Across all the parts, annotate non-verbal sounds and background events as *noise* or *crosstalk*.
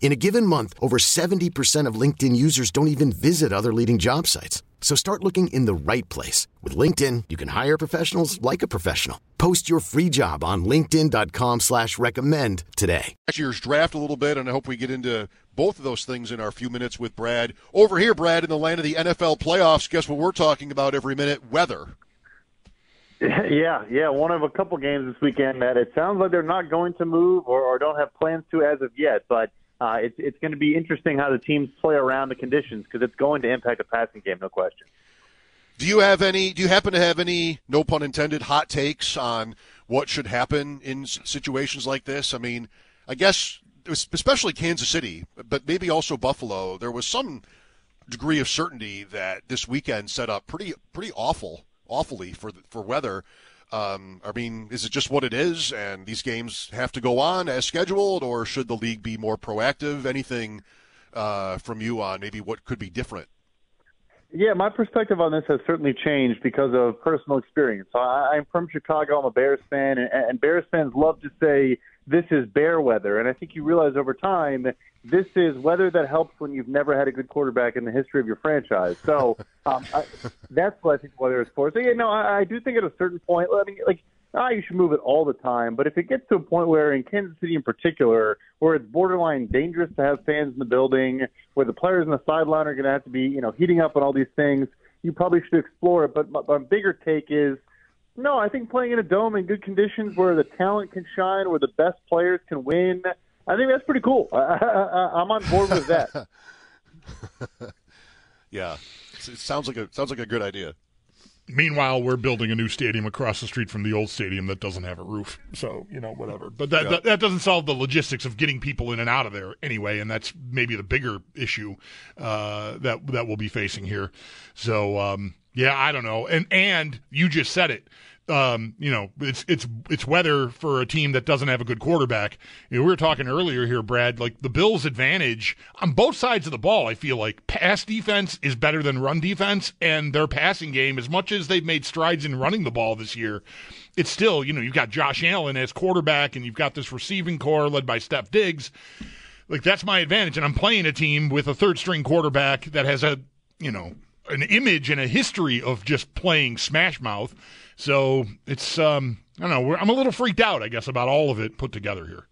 In a given month, over 70% of LinkedIn users don't even visit other leading job sites. So start looking in the right place. With LinkedIn, you can hire professionals like a professional. Post your free job on linkedin.com slash recommend today. Next year's draft a little bit, and I hope we get into both of those things in our few minutes with Brad. Over here, Brad, in the land of the NFL playoffs, guess what we're talking about every minute? Weather. *laughs* Yeah, yeah. One of a couple games this weekend that it sounds like they're not going to move or, or don't have plans to as of yet, but – uh, it's it's going to be interesting how the teams play around the conditions because it's going to impact the passing game, no question. Do you have any? Do you happen to have any, no pun intended, hot takes on what should happen in situations like this? I mean, I guess especially Kansas City, but maybe also Buffalo. There was some degree of certainty that this weekend set up pretty pretty awful, awfully for for weather. Um, I mean, is it just what it is, and these games have to go on as scheduled, or should the league be more proactive? Anything uh, from you on maybe what could be different? Yeah, my perspective on this has certainly changed because of personal experience. I, I'm from Chicago. I'm a Bears fan, and, and Bears fans love to say this is bear weather. And I think you realize over time this is weather that helps when you've never had a good quarterback in the history of your franchise. So *laughs* um, I, that's what I think weather is for. So yeah, no, I, I do think at a certain point, I mean, like. Ah, you should move it all the time. But if it gets to a point where, in Kansas City in particular, where it's borderline dangerous to have fans in the building, where the players on the sideline are going to have to be, you know, heating up and all these things, you probably should explore it. But my, my bigger take is no, I think playing in a dome in good conditions where the talent can shine, where the best players can win, I think that's pretty cool. I, *laughs* am on board with that. *laughs* yeah, it sounds like a sounds like a good idea. Meanwhile, we're building a new stadium across the street from the old stadium that doesn't have a roof. So, you know, whatever. But that, that, that, doesn't solve the logistics of getting people in and out of there anyway. And that's maybe the bigger issue uh, that that we'll be facing here. So, um, yeah, I don't know. And and you just said it um, you know, it's it's it's weather for a team that doesn't have a good quarterback. You know, we were talking earlier here, Brad. Like the Bills' advantage on both sides of the ball, I feel like pass defense is better than run defense, and their passing game, as much as they've made strides in running the ball this year, it's still you know you've got Josh Allen as quarterback, and you've got this receiving core led by Stef Diggs. Like that's my advantage, and I'm playing a team with a third string quarterback that has a you know an image and a history of just playing smash mouth. So it's um, I don't know. I'm a little freaked out, I guess, about all of it put together here.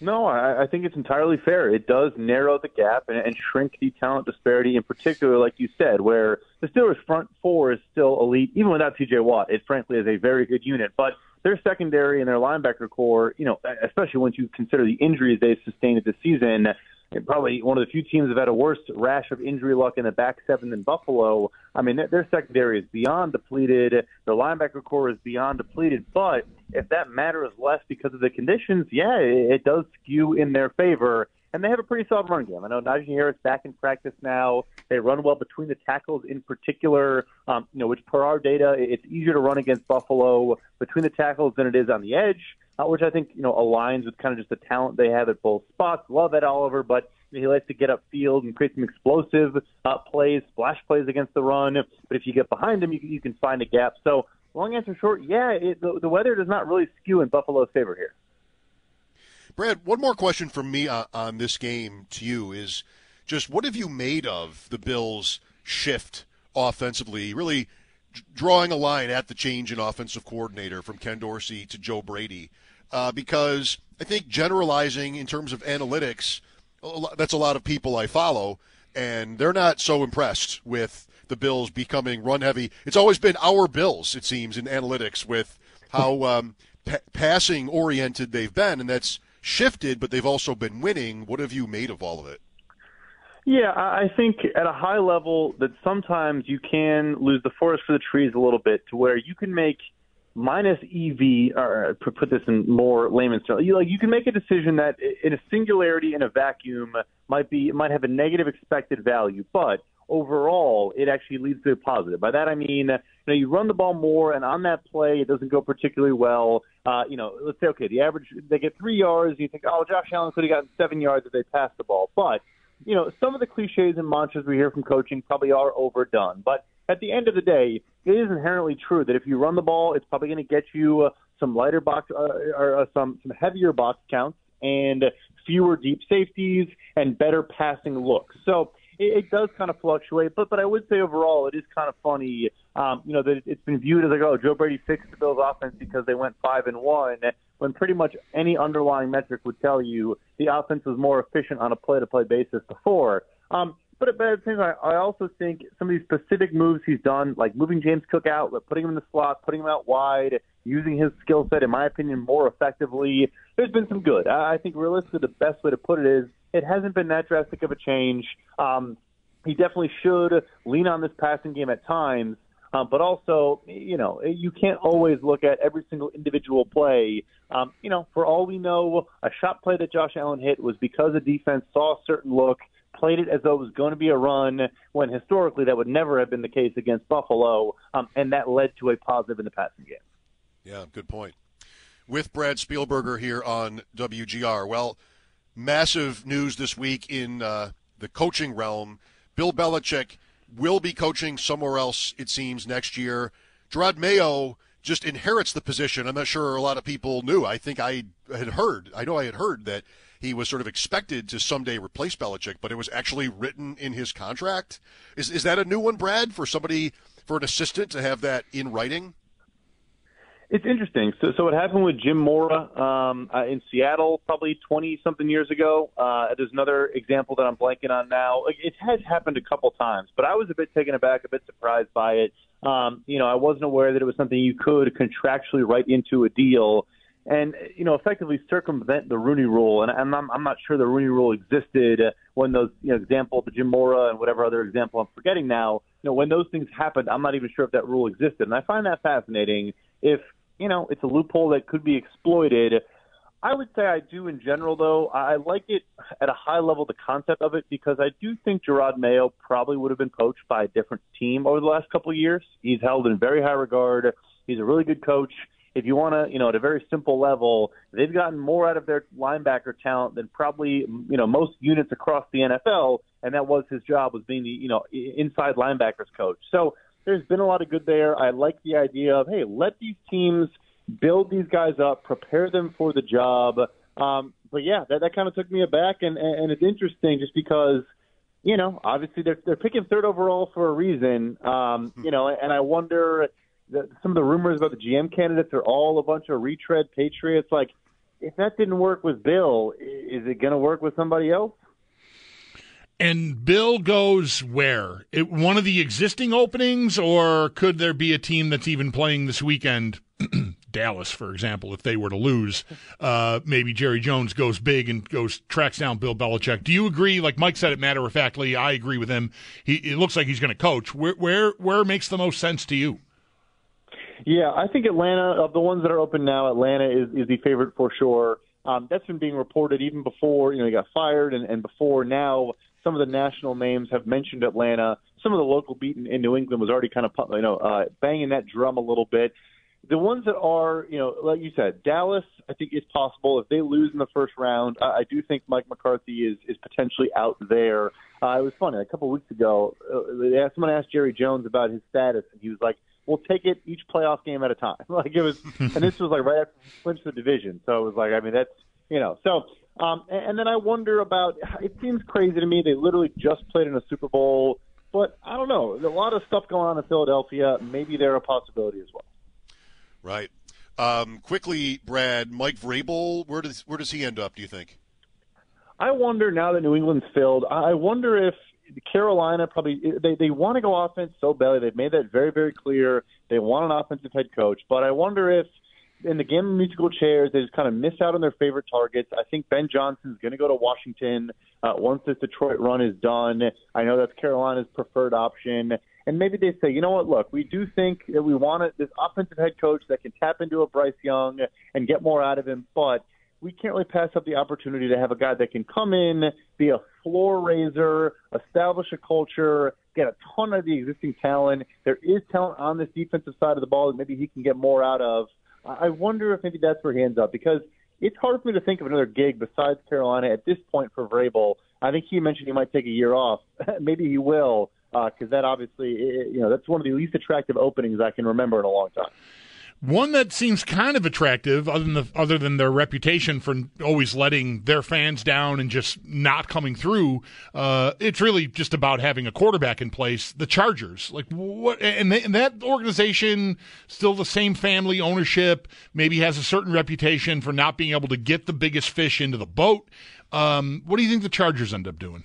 No, I, I think it's entirely fair. It does narrow the gap and, and shrink the talent disparity, in particular, like you said, where the Steelers' front four is still elite, even without T.J. Watt. It frankly is a very good unit, but their secondary and their linebacker core, you know, especially once you consider the injuries they've sustained this season, probably one of the few teams that have had a worse rash of injury luck in the back seven than Buffalo. I mean, their, their secondary is beyond depleted. Their linebacker core is beyond depleted. But if that matters less because of the conditions, yeah, it, it does skew in their favor. And they have a pretty solid run game. I know Najee Harris back in practice now. They run well between the tackles in particular. Um, you know, which per our data, it's easier to run against Buffalo between the tackles than it is on the edge uh, which I think you know aligns with kind of just the talent they have at both spots. Love Ed Oliver, but he likes to get upfield and create some explosive uh, plays, splash plays against the run. But if you get behind him, you, you can find a gap. So long answer short, yeah, it, the, the weather does not really skew in Buffalo's favor here. Brad, one more question from me on, on this game to you is just what have you made of the Bills' shift offensively? Really drawing a line at the change in offensive coordinator from Ken Dorsey to Joe Brady uh, because I think generalizing in terms of analytics, that's a lot of people I follow, and they're not so impressed with the Bills becoming run heavy. It's always been our Bills, it seems, in analytics with how um, pa- passing oriented they've been, and that's shifted, but they've also been winning. What have you made of all of it? Yeah, I think at a high level that sometimes you can lose the forest for the trees a little bit to where you can make minus EV, or uh, put this in more layman's terms, you like you can make a decision that in a singularity in a vacuum might be might have a negative expected value, but overall it actually leads to a positive. By that I mean, you know, you run the ball more, and on that play it doesn't go particularly well. Uh, you know, let's say okay, the average they get three yards, you think, oh, Josh Allen could have gotten seven yards if they passed the ball, but you know, some of the cliches and mantras we hear from coaching probably are overdone, but at the end of the day, it is inherently true that if you run the ball, it's probably going to get you uh, some lighter box uh, or uh, some some heavier box counts and fewer deep safeties and better passing looks. So it, it does kind of fluctuate, but but I would say overall it is kind of funny. Um, you know that it's been viewed as like oh Joe Brady fixed the Bills offense because they went five and one when pretty much any underlying metric would tell you the offense was more efficient on a play to play basis before. Um, but, but at the same time, I also think some of these specific moves he's done, like moving James Cook out, putting him in the slot, putting him out wide, using his skill set, in my opinion, more effectively, there's been some good. I think realistically, the best way to put it is it hasn't been that drastic of a change. Um, he definitely should lean on this passing game at times. Um, but also, you know, you can't always look at every single individual play. Um, you know, for all we know, a shot play that Josh Allen hit was because the defense saw a certain look played it as though it was going to be a run when historically that would never have been the case against Buffalo, um, and that led to a positive in the passing game. Yeah, good point. With Brad Spielberger here on WGR. Well, massive news this week in uh, the coaching realm. Bill Belichick will be coaching somewhere else, it seems, next year. Jerod Mayo just inherits the position. I'm not sure a lot of people knew. I think I had heard, I know I had heard that he was sort of expected to someday replace Belichick, but it was actually written in his contract. Is is that a new one, Brad, for somebody for an assistant to have that in writing? It's interesting. So, so what happened with Jim Mora um, uh, in Seattle probably 20 something years ago? Uh, there's another example that I'm blanking on now. It has happened a couple times, but I was a bit taken aback, a bit surprised by it. Um, you know, I wasn't aware that it was something you could contractually write into a deal and you know effectively circumvent the Rooney Rule. And I'm I'm not sure the Rooney Rule existed when those you know example the Jim Mora and whatever other example I'm forgetting now. You know when those things happened, I'm not even sure if that rule existed. And I find that fascinating. If you know it's a loophole that could be exploited. I would say I do in general, though. I like it at a high level, the concept of it, because I do think Jerod Mayo probably would have been coached by a different team over the last couple of years. He's held in very high regard. He's a really good coach if you want to, you know, at a very simple level, they've gotten more out of their linebacker talent than probably, you know, most units across the NFL, and that was his job was being the, you know, inside linebackers coach. So there's been a lot of good there. I like the idea of, hey, let these teams build these guys up, prepare them for the job. Um, but yeah, that, that kind of took me aback, and, and it's interesting just because you know, obviously they're they're picking third overall for a reason. Um, you know, and I wonder the, some of the rumors about the GM candidates are all a bunch of retread patriots. Like, if that didn't work with Bill, is it going to work with somebody else? And Bill goes where? It, one of the existing openings, or could there be a team that's even playing this weekend? *clears throat* Dallas, for example, if they were to lose, uh, maybe Jerry Jones goes big and goes tracks down Bill Belichick. Do you agree? Like Mike said it matter of factly, I agree with him. He it looks like he's going to coach. Where where where makes the most sense to you? Yeah, I think Atlanta, of the ones that are open now, Atlanta is, is the favorite for sure. Um, that's been being reported even before you know he got fired, and, and before now. Some of the national names have mentioned Atlanta. Some of the local beat in, in New England was already kind of you know uh, banging that drum a little bit. The ones that are, you know, like you said, Dallas, I think is possible. If they lose in the first round, I, I do think Mike McCarthy is is potentially out there. Uh, it was funny a couple of weeks ago. Uh, someone asked Jerry Jones about his status, and he was like, we'll take it each playoff game at a time. *laughs* Like it was, and this was like right after we clinched the division. So it was like, I mean, that's you know. So um, and, then I wonder about. It seems crazy to me. They literally just played in a Super Bowl, but I don't know. There's a lot of stuff going on in Philadelphia. Maybe they're a possibility as well. Right. Um, quickly, Brad, Mike Vrabel, where does where does he end up? Do you think? I wonder now that New England's filled. I wonder if Carolina probably they they want to go offense so badly. They've made that very very clear. They want an offensive head coach, but I wonder if in the game of musical chairs they just kind of miss out on their favorite targets. I think Ben Johnson's going to go to Washington uh, once this Detroit run is done. I know that's Carolina's preferred option, and maybe they say, you know what, look, we do think that we want this offensive head coach that can tap into a Bryce Young and get more out of him, but we can't really pass up the opportunity to have a guy that can come in, be a floor raiser, establish a culture, get a ton of the existing talent. There is talent on this defensive side of the ball that maybe he can get more out of. I wonder if maybe that's where he ends up because it's hard for me to think of another gig besides Carolina at this point for Vrabel. I think he mentioned he might take a year off. *laughs* maybe he will because uh, that obviously, you know, that's one of the least attractive openings I can remember in a long time. One that seems kind of attractive, other than the, other than their reputation for always letting their fans down and just not coming through. Uh, it's really just about having a quarterback in place. The Chargers, like what, and, they, and that organization, still the same family ownership, maybe has a certain reputation for not being able to get the biggest fish into the boat. Um, what do you think the Chargers end up doing?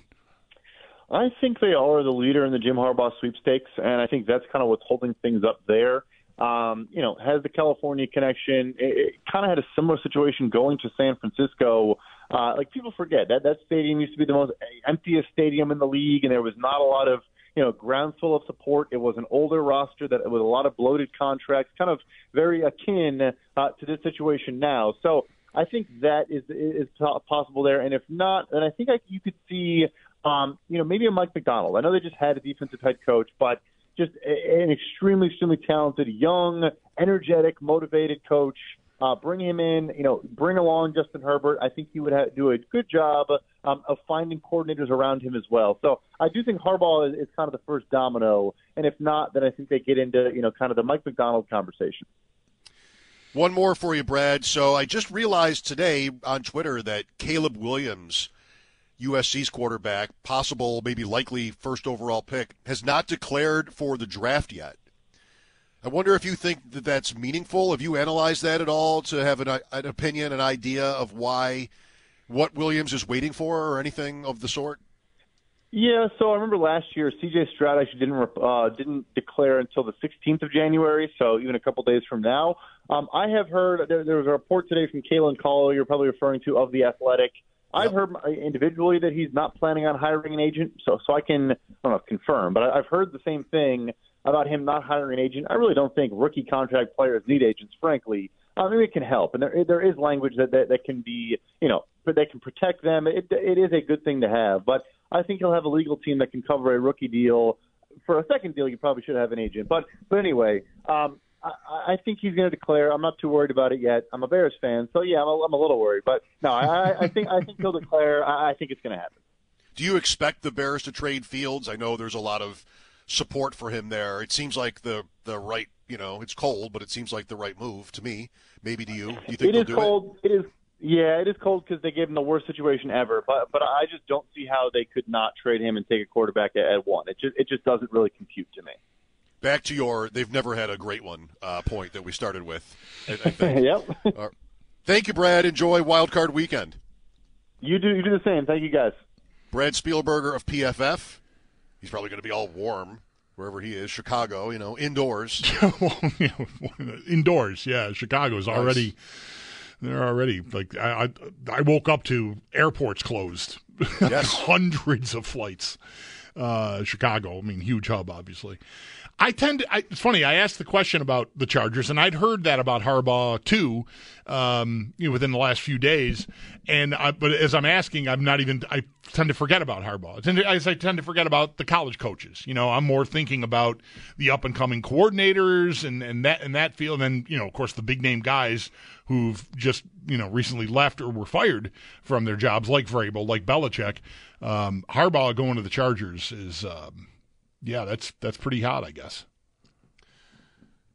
I think they are the leader in the Jim Harbaugh sweepstakes, and I think that's kind of what's holding things up there um, you know, has the California connection. It, it kind of had a similar situation going to San Francisco. Uh, like people forget that that stadium used to be the most emptiest stadium in the league, and there was not a lot of you know groundswell of support. It was an older roster that with a lot of bloated contracts, kind of very akin uh, to this situation now. So I think that is is possible there, and if not, then I think I, you could see. Um, you know, maybe a Mike Macdonald. I know they just had a defensive head coach, but just an extremely, extremely talented, young, energetic, motivated coach. Uh, bring him in, you know, bring along Justin Herbert. I think he would do a good job um, of finding coordinators around him as well. So I do think Harbaugh is, is kind of the first domino, and if not, then I think they get into you know kind of the Mike Macdonald conversation. One more for you, Brad. So I just realized today on Twitter that Caleb Williams USC's quarterback, possible, maybe likely first overall pick, has not declared for the draft yet. I wonder if you think that that's meaningful. Have you analyzed that at all to have an, an opinion, an idea of why, what Williams is waiting for, or anything of the sort? Yeah, so I remember last year C.J. Stroud actually didn't uh, didn't declare until the 16th of January, so even a couple days from now. Um, I have heard there, there was a report today from Kalen Call, you're probably referring to, of the Athletic, I've heard individually that he's not planning on hiring an agent, so so I can I don't know confirm, but I've heard the same thing about him not hiring an agent. I really don't think rookie contract players need agents, frankly. I mean, it can help, and there there is language that that, that can be you know, but that can protect them. It it is a good thing to have, but I think he'll have a legal team that can cover a rookie deal. For a second deal, you probably should have an agent, but but anyway, um, I, I think he's going to declare. I'm not too worried about it yet. I'm a Bears fan, so yeah, I'm a, I'm a little worried. But no, I, I think I think he'll declare. I, I think it's going to happen. Do you expect the Bears to trade Fields? I know there's a lot of support for him there. It seems like the the right. You know, it's cold, but it seems like the right move to me. Maybe to you. Do you think it is cold? It? it is. Yeah, it is cold because they gave him the worst situation ever. But but I just don't see how they could not trade him and take a quarterback at, at one. It just it just doesn't really compute to me back to your they've never had a great one uh, point that we started with. I, I *laughs* yep. Uh, thank you, Brad. Enjoy Wild Card Weekend. You do you do the same. Thank you, guys. Brad Spielberger of PFF. He's probably going to be all warm wherever he is. Chicago, you know, indoors. *laughs* *laughs* indoors, yeah. Chicago's nice. already. They're already like I, I, I woke up to airports closed. Yes. Hundreds of flights. Uh, Chicago, I mean, huge hub, obviously. I tend to. I, it's funny. I asked the question about the Chargers, and I'd heard that about Harbaugh too, um, you know, within the last few days. And I, but as I'm asking, I'm not even. I tend to forget about Harbaugh. I tend to, I tend to forget about the college coaches. You know, I'm more thinking about the up and coming coordinators and and that and that field. And then you know, of course, the big name guys who've just you know recently left or were fired from their jobs, like Vrabel, like Belichick. Um, Harbaugh going to the Chargers is. Um, yeah, that's that's pretty hot, I guess.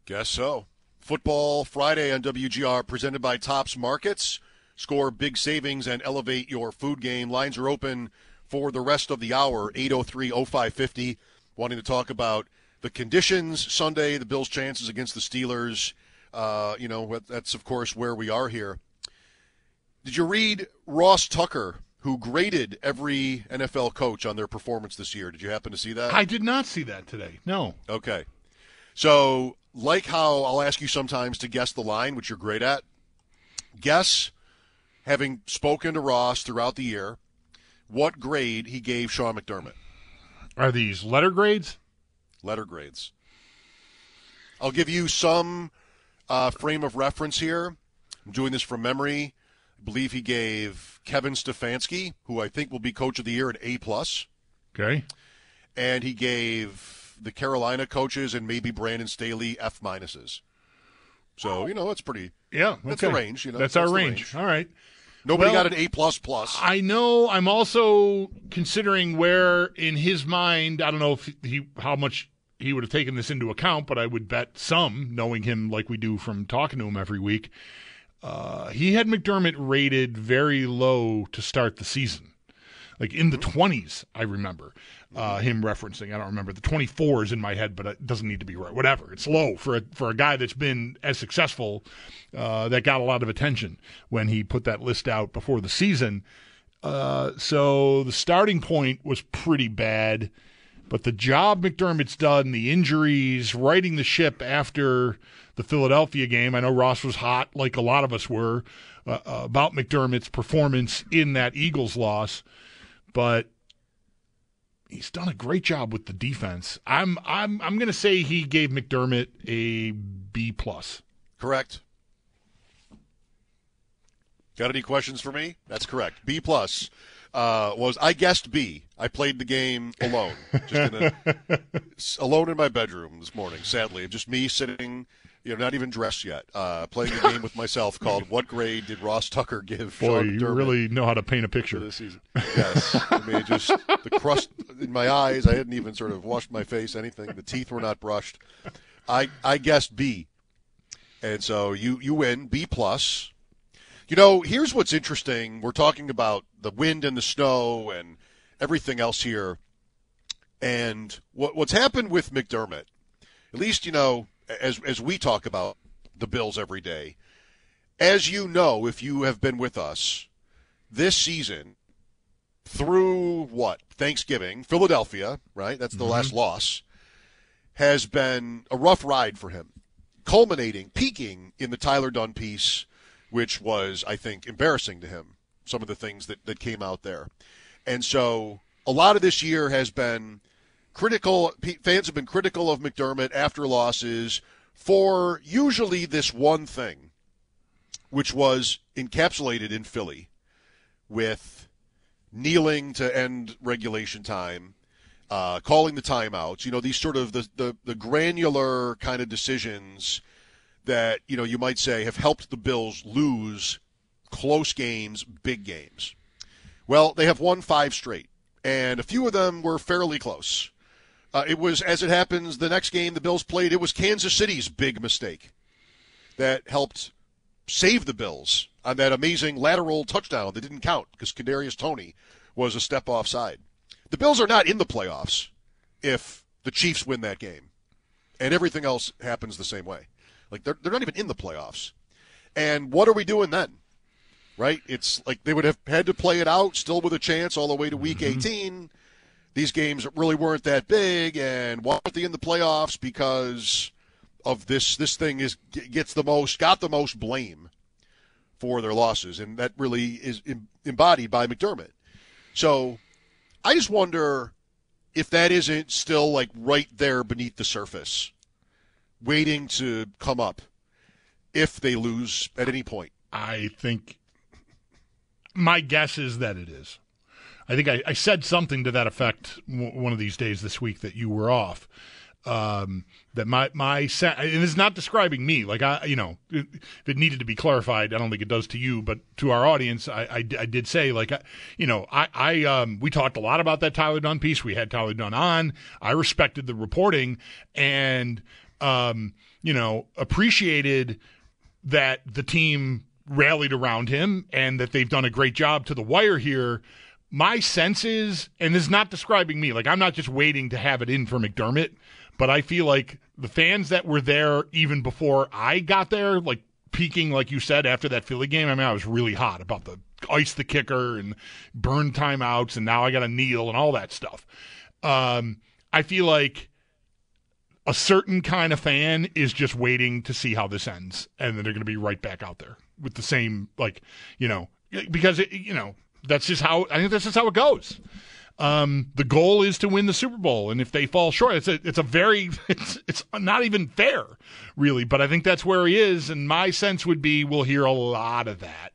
Guess so. Football Friday on WGR presented by Tops Markets. Score big savings and elevate your food game. Lines are open for the rest of the hour, 803 0550. Wanting to talk about the conditions Sunday, the Bills' chances against the Steelers. Uh, you know, that's, of course, where we are here. Did you read Ross Tucker who graded every NFL coach on their performance this year. Did you happen to see that? I did not see that today. No. Okay. So, like how I'll ask you sometimes to guess the line, which you're great at, guess, having spoken to Ross throughout the year, what grade he gave Sean McDermott. Are these letter grades? letter grades. I'll give you some uh, frame of reference here. I'm doing this from memory. I believe he gave Kevin Stefanski, who I think will be coach of the year, an A plus. Okay. And he gave the Carolina coaches and maybe Brandon Staley F minuses. So you know that's pretty. Yeah, that's okay. the range. You know, that's, that's our range. range. All right. Nobody Well, got an A plus plus. I know. I'm also considering where, in his mind, I don't know if he how much he would have taken this into account, but I would bet some, knowing him like we do from talking to him every week. Uh, he had McDermott rated very low to start the season, like in the 20s. I remember uh, him referencing. I don't remember the 24 is in my head, but it doesn't need to be right. Whatever. It's low for a, for a guy that's been as successful. Uh, that got a lot of attention when he put that list out before the season. Uh, so the starting point was pretty bad, but the job McDermott's done, the injuries, righting the ship after the Philadelphia game. I know Ross was hot, like a lot of us were, uh, uh, about McDermott's performance in that Eagles loss, but he's done a great job with the defense. I'm I'm I'm going to say he gave McDermott a B plus. Correct. Got any questions for me? That's correct. B plus uh, was I guessed B. I played the game alone, just in a, *laughs* alone in my bedroom this morning. Sadly, just me sitting, you know, not even dressed yet, uh, playing a game with myself called "What grade did Ross Tucker give?" Boy, Sean you really know how to paint a picture. this season. Yes, I mean, just the crust in my eyes. I hadn't even sort of washed my face, anything. The teeth were not brushed. I I guessed B, and so you you win B plus. You know, here's what's interesting. We're talking about the wind and the snow and everything else here, and what what's happened with McDermott. At least you know, as as we talk about the Bills every day, as you know, if you have been with us this season through what Thanksgiving, Philadelphia, right? That's the mm-hmm. last loss. Has been a rough ride for him, culminating, peaking in the Tyler Dunne piece, which was, I think, embarrassing to him. Some of the things that, that came out there, and so a lot of this year has been critical. Fans have been critical of McDermott after losses for usually this one thing, which was encapsulated in Philly with kneeling to end regulation time, uh, calling the timeouts. You know, these sort of the, the, the granular kind of decisions that, you know, you might say have helped the Bills lose close games, big games. Well, they have won five straight, and a few of them were fairly close. Uh, it was, as it happens, the next game the Bills played, it was Kansas City's big mistake that helped save the Bills on that amazing lateral touchdown that didn't count because Kadarius Toney was a step offside. The Bills are not in the playoffs if the Chiefs win that game, and everything else happens the same way. Like they're they're not even in the playoffs. And what are we doing then? Right? It's like they would have had to play it out still with a chance all the way to week mm-hmm. 18. These games really weren't that big and why aren't they in the playoffs because of this this thing is gets the most got the most blame for their losses and that really is embodied by McDermott. So I just wonder if that isn't still like right there beneath the surface waiting to come up if they lose at any point. I think my guess is that it is. I think I, I said something to that effect w- one of these days this week that you were off. Um, that my my sen- and it's not describing me like I you know if it needed to be clarified I don't think it does to you but to our audience I, I, I did say like I, you know I I um we talked a lot about that Tyler Dunne piece we had Tyler Dunne on I respected the reporting and um you know appreciated that the team rallied around him and that they've done a great job to the wire here. My sense is, and this is not describing me, like I'm not just waiting to have it in for McDermott, but I feel like the fans that were there even before I got there, like peaking, like you said, after that Philly game, I mean, I was really hot about the ice the kicker and burn timeouts, and now I got to kneel and all that stuff. Um, I feel like a certain kind of fan is just waiting to see how this ends, and then they're going to be right back out there with the same, like, you know, because it, you know that's just how I think that's just how it goes. Um, the goal is to win the Super Bowl, and if they fall short, it's a it's a very *laughs* it's it's not even fair, really. But I think that's where he is, and my sense would be we'll hear a lot of that.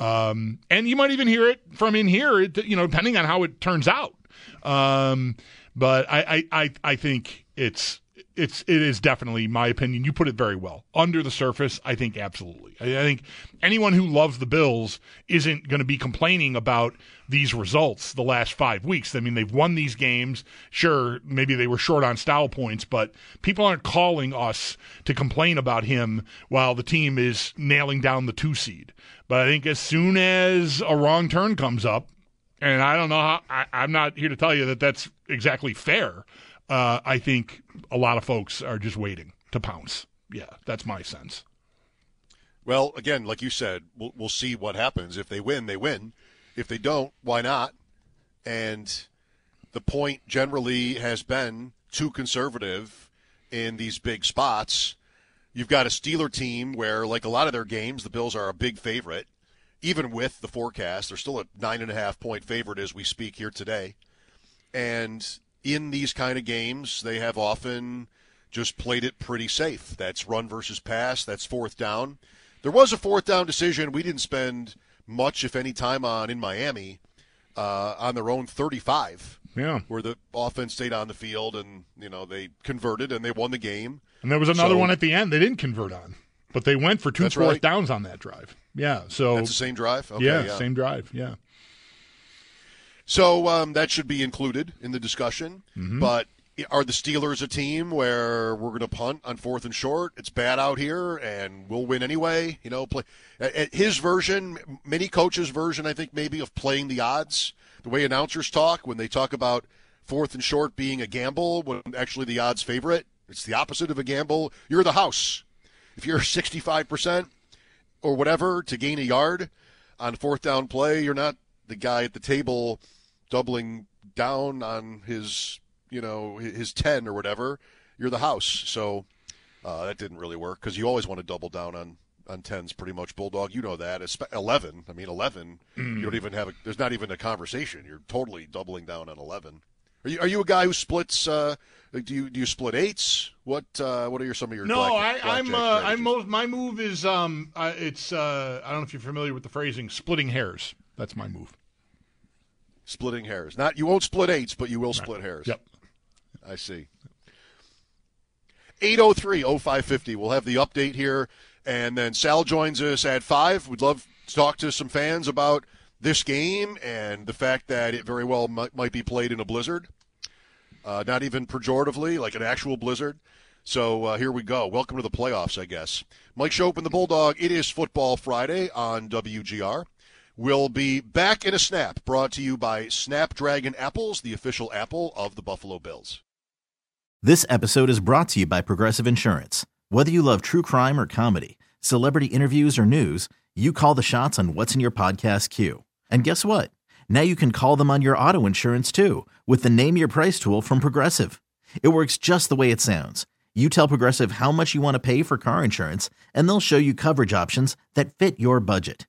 Um, and you might even hear it from in here, you know, depending on how it turns out. Um, but I, I, I, I think it's it's it is definitely my opinion. You put it very well. Under the surface, I think absolutely. I, I think anyone who loves the Bills isn't going to be complaining about these results the last five weeks. I mean, they've won these games. Sure, maybe they were short on style points, but people aren't calling us to complain about him while the team is nailing down the two seed. But I think as soon as a wrong turn comes up, and I don't know how, I, I'm not here to tell you that that's exactly fair uh, I think a lot of folks are just waiting to pounce. Yeah, that's my sense. Well, again, like you said, we'll, we'll see what happens. If they win, they win. If they don't, why not? And the point generally has been too conservative in these big spots. You've got a Steeler team where, like a lot of their games, the Bills are a big favorite. Even with the forecast, they're still a nine and a half point favorite as we speak here today. And in these kind of games, they have often just played it pretty safe. That's run versus pass. That's fourth down. There was a fourth down decision we didn't spend much, if any, time on in Miami uh, on their own 35. Yeah, where the offense stayed on the field and you know they converted and they won the game. And there was another so, one at the end they didn't convert on, but they went for two fourth right. downs on that drive. Yeah, so that's the same drive. Okay, yeah, yeah, same drive. Yeah. So um, that should be included in the discussion. Mm-hmm. But are the Steelers a team where we're going to punt on fourth and short? It's bad out here, and we'll win anyway. You know, play his version, many coaches' version, I think maybe of playing the odds. The way announcers talk when they talk about fourth and short being a gamble, when actually the odds favorite. It's the opposite of a gamble. You're the house. If you're *laughs* 65% or whatever to gain a yard on fourth down play, you're not the guy at the table doubling down on his, you know, his 10 or whatever, you're the house. So uh, that didn't really work because you always want to double down on on 10s pretty much. Bulldog you know that it's 11 i mean 11 mm. you don't even have a there's not even a conversation. You're totally doubling down on 11 are you, are you a guy who splits uh, do you do you split eights? What uh, what are your some of your no black, I, am uh, I'm my move is um it's uh, I don't know if you're familiar with the phrasing splitting hairs. That's my move splitting hairs. Not you won't split eights, but you will split hairs. Yep. I see. 803-0550. We'll have the update here. And then Sal joins us at 5. We'd love to talk to some fans about this game and the fact that it very well might, might be played in a blizzard. Uh, not even pejoratively, like an actual blizzard. So uh, here we go. Welcome to the playoffs, I guess. Mike Schopp and the Bulldog. It is Football Friday on WGR will be back in a snap, brought to you by Snapdragon Apples, the official apple of the Buffalo Bills. This episode is brought to you by Progressive Insurance. Whether you love true crime or comedy, celebrity interviews or news, you call the shots on what's in your podcast queue. And guess what? Now you can call them on your auto insurance too with the Name Your Price tool from Progressive. It works just the way it sounds. You tell Progressive how much you want to pay for car insurance, and they'll show you coverage options that fit your budget.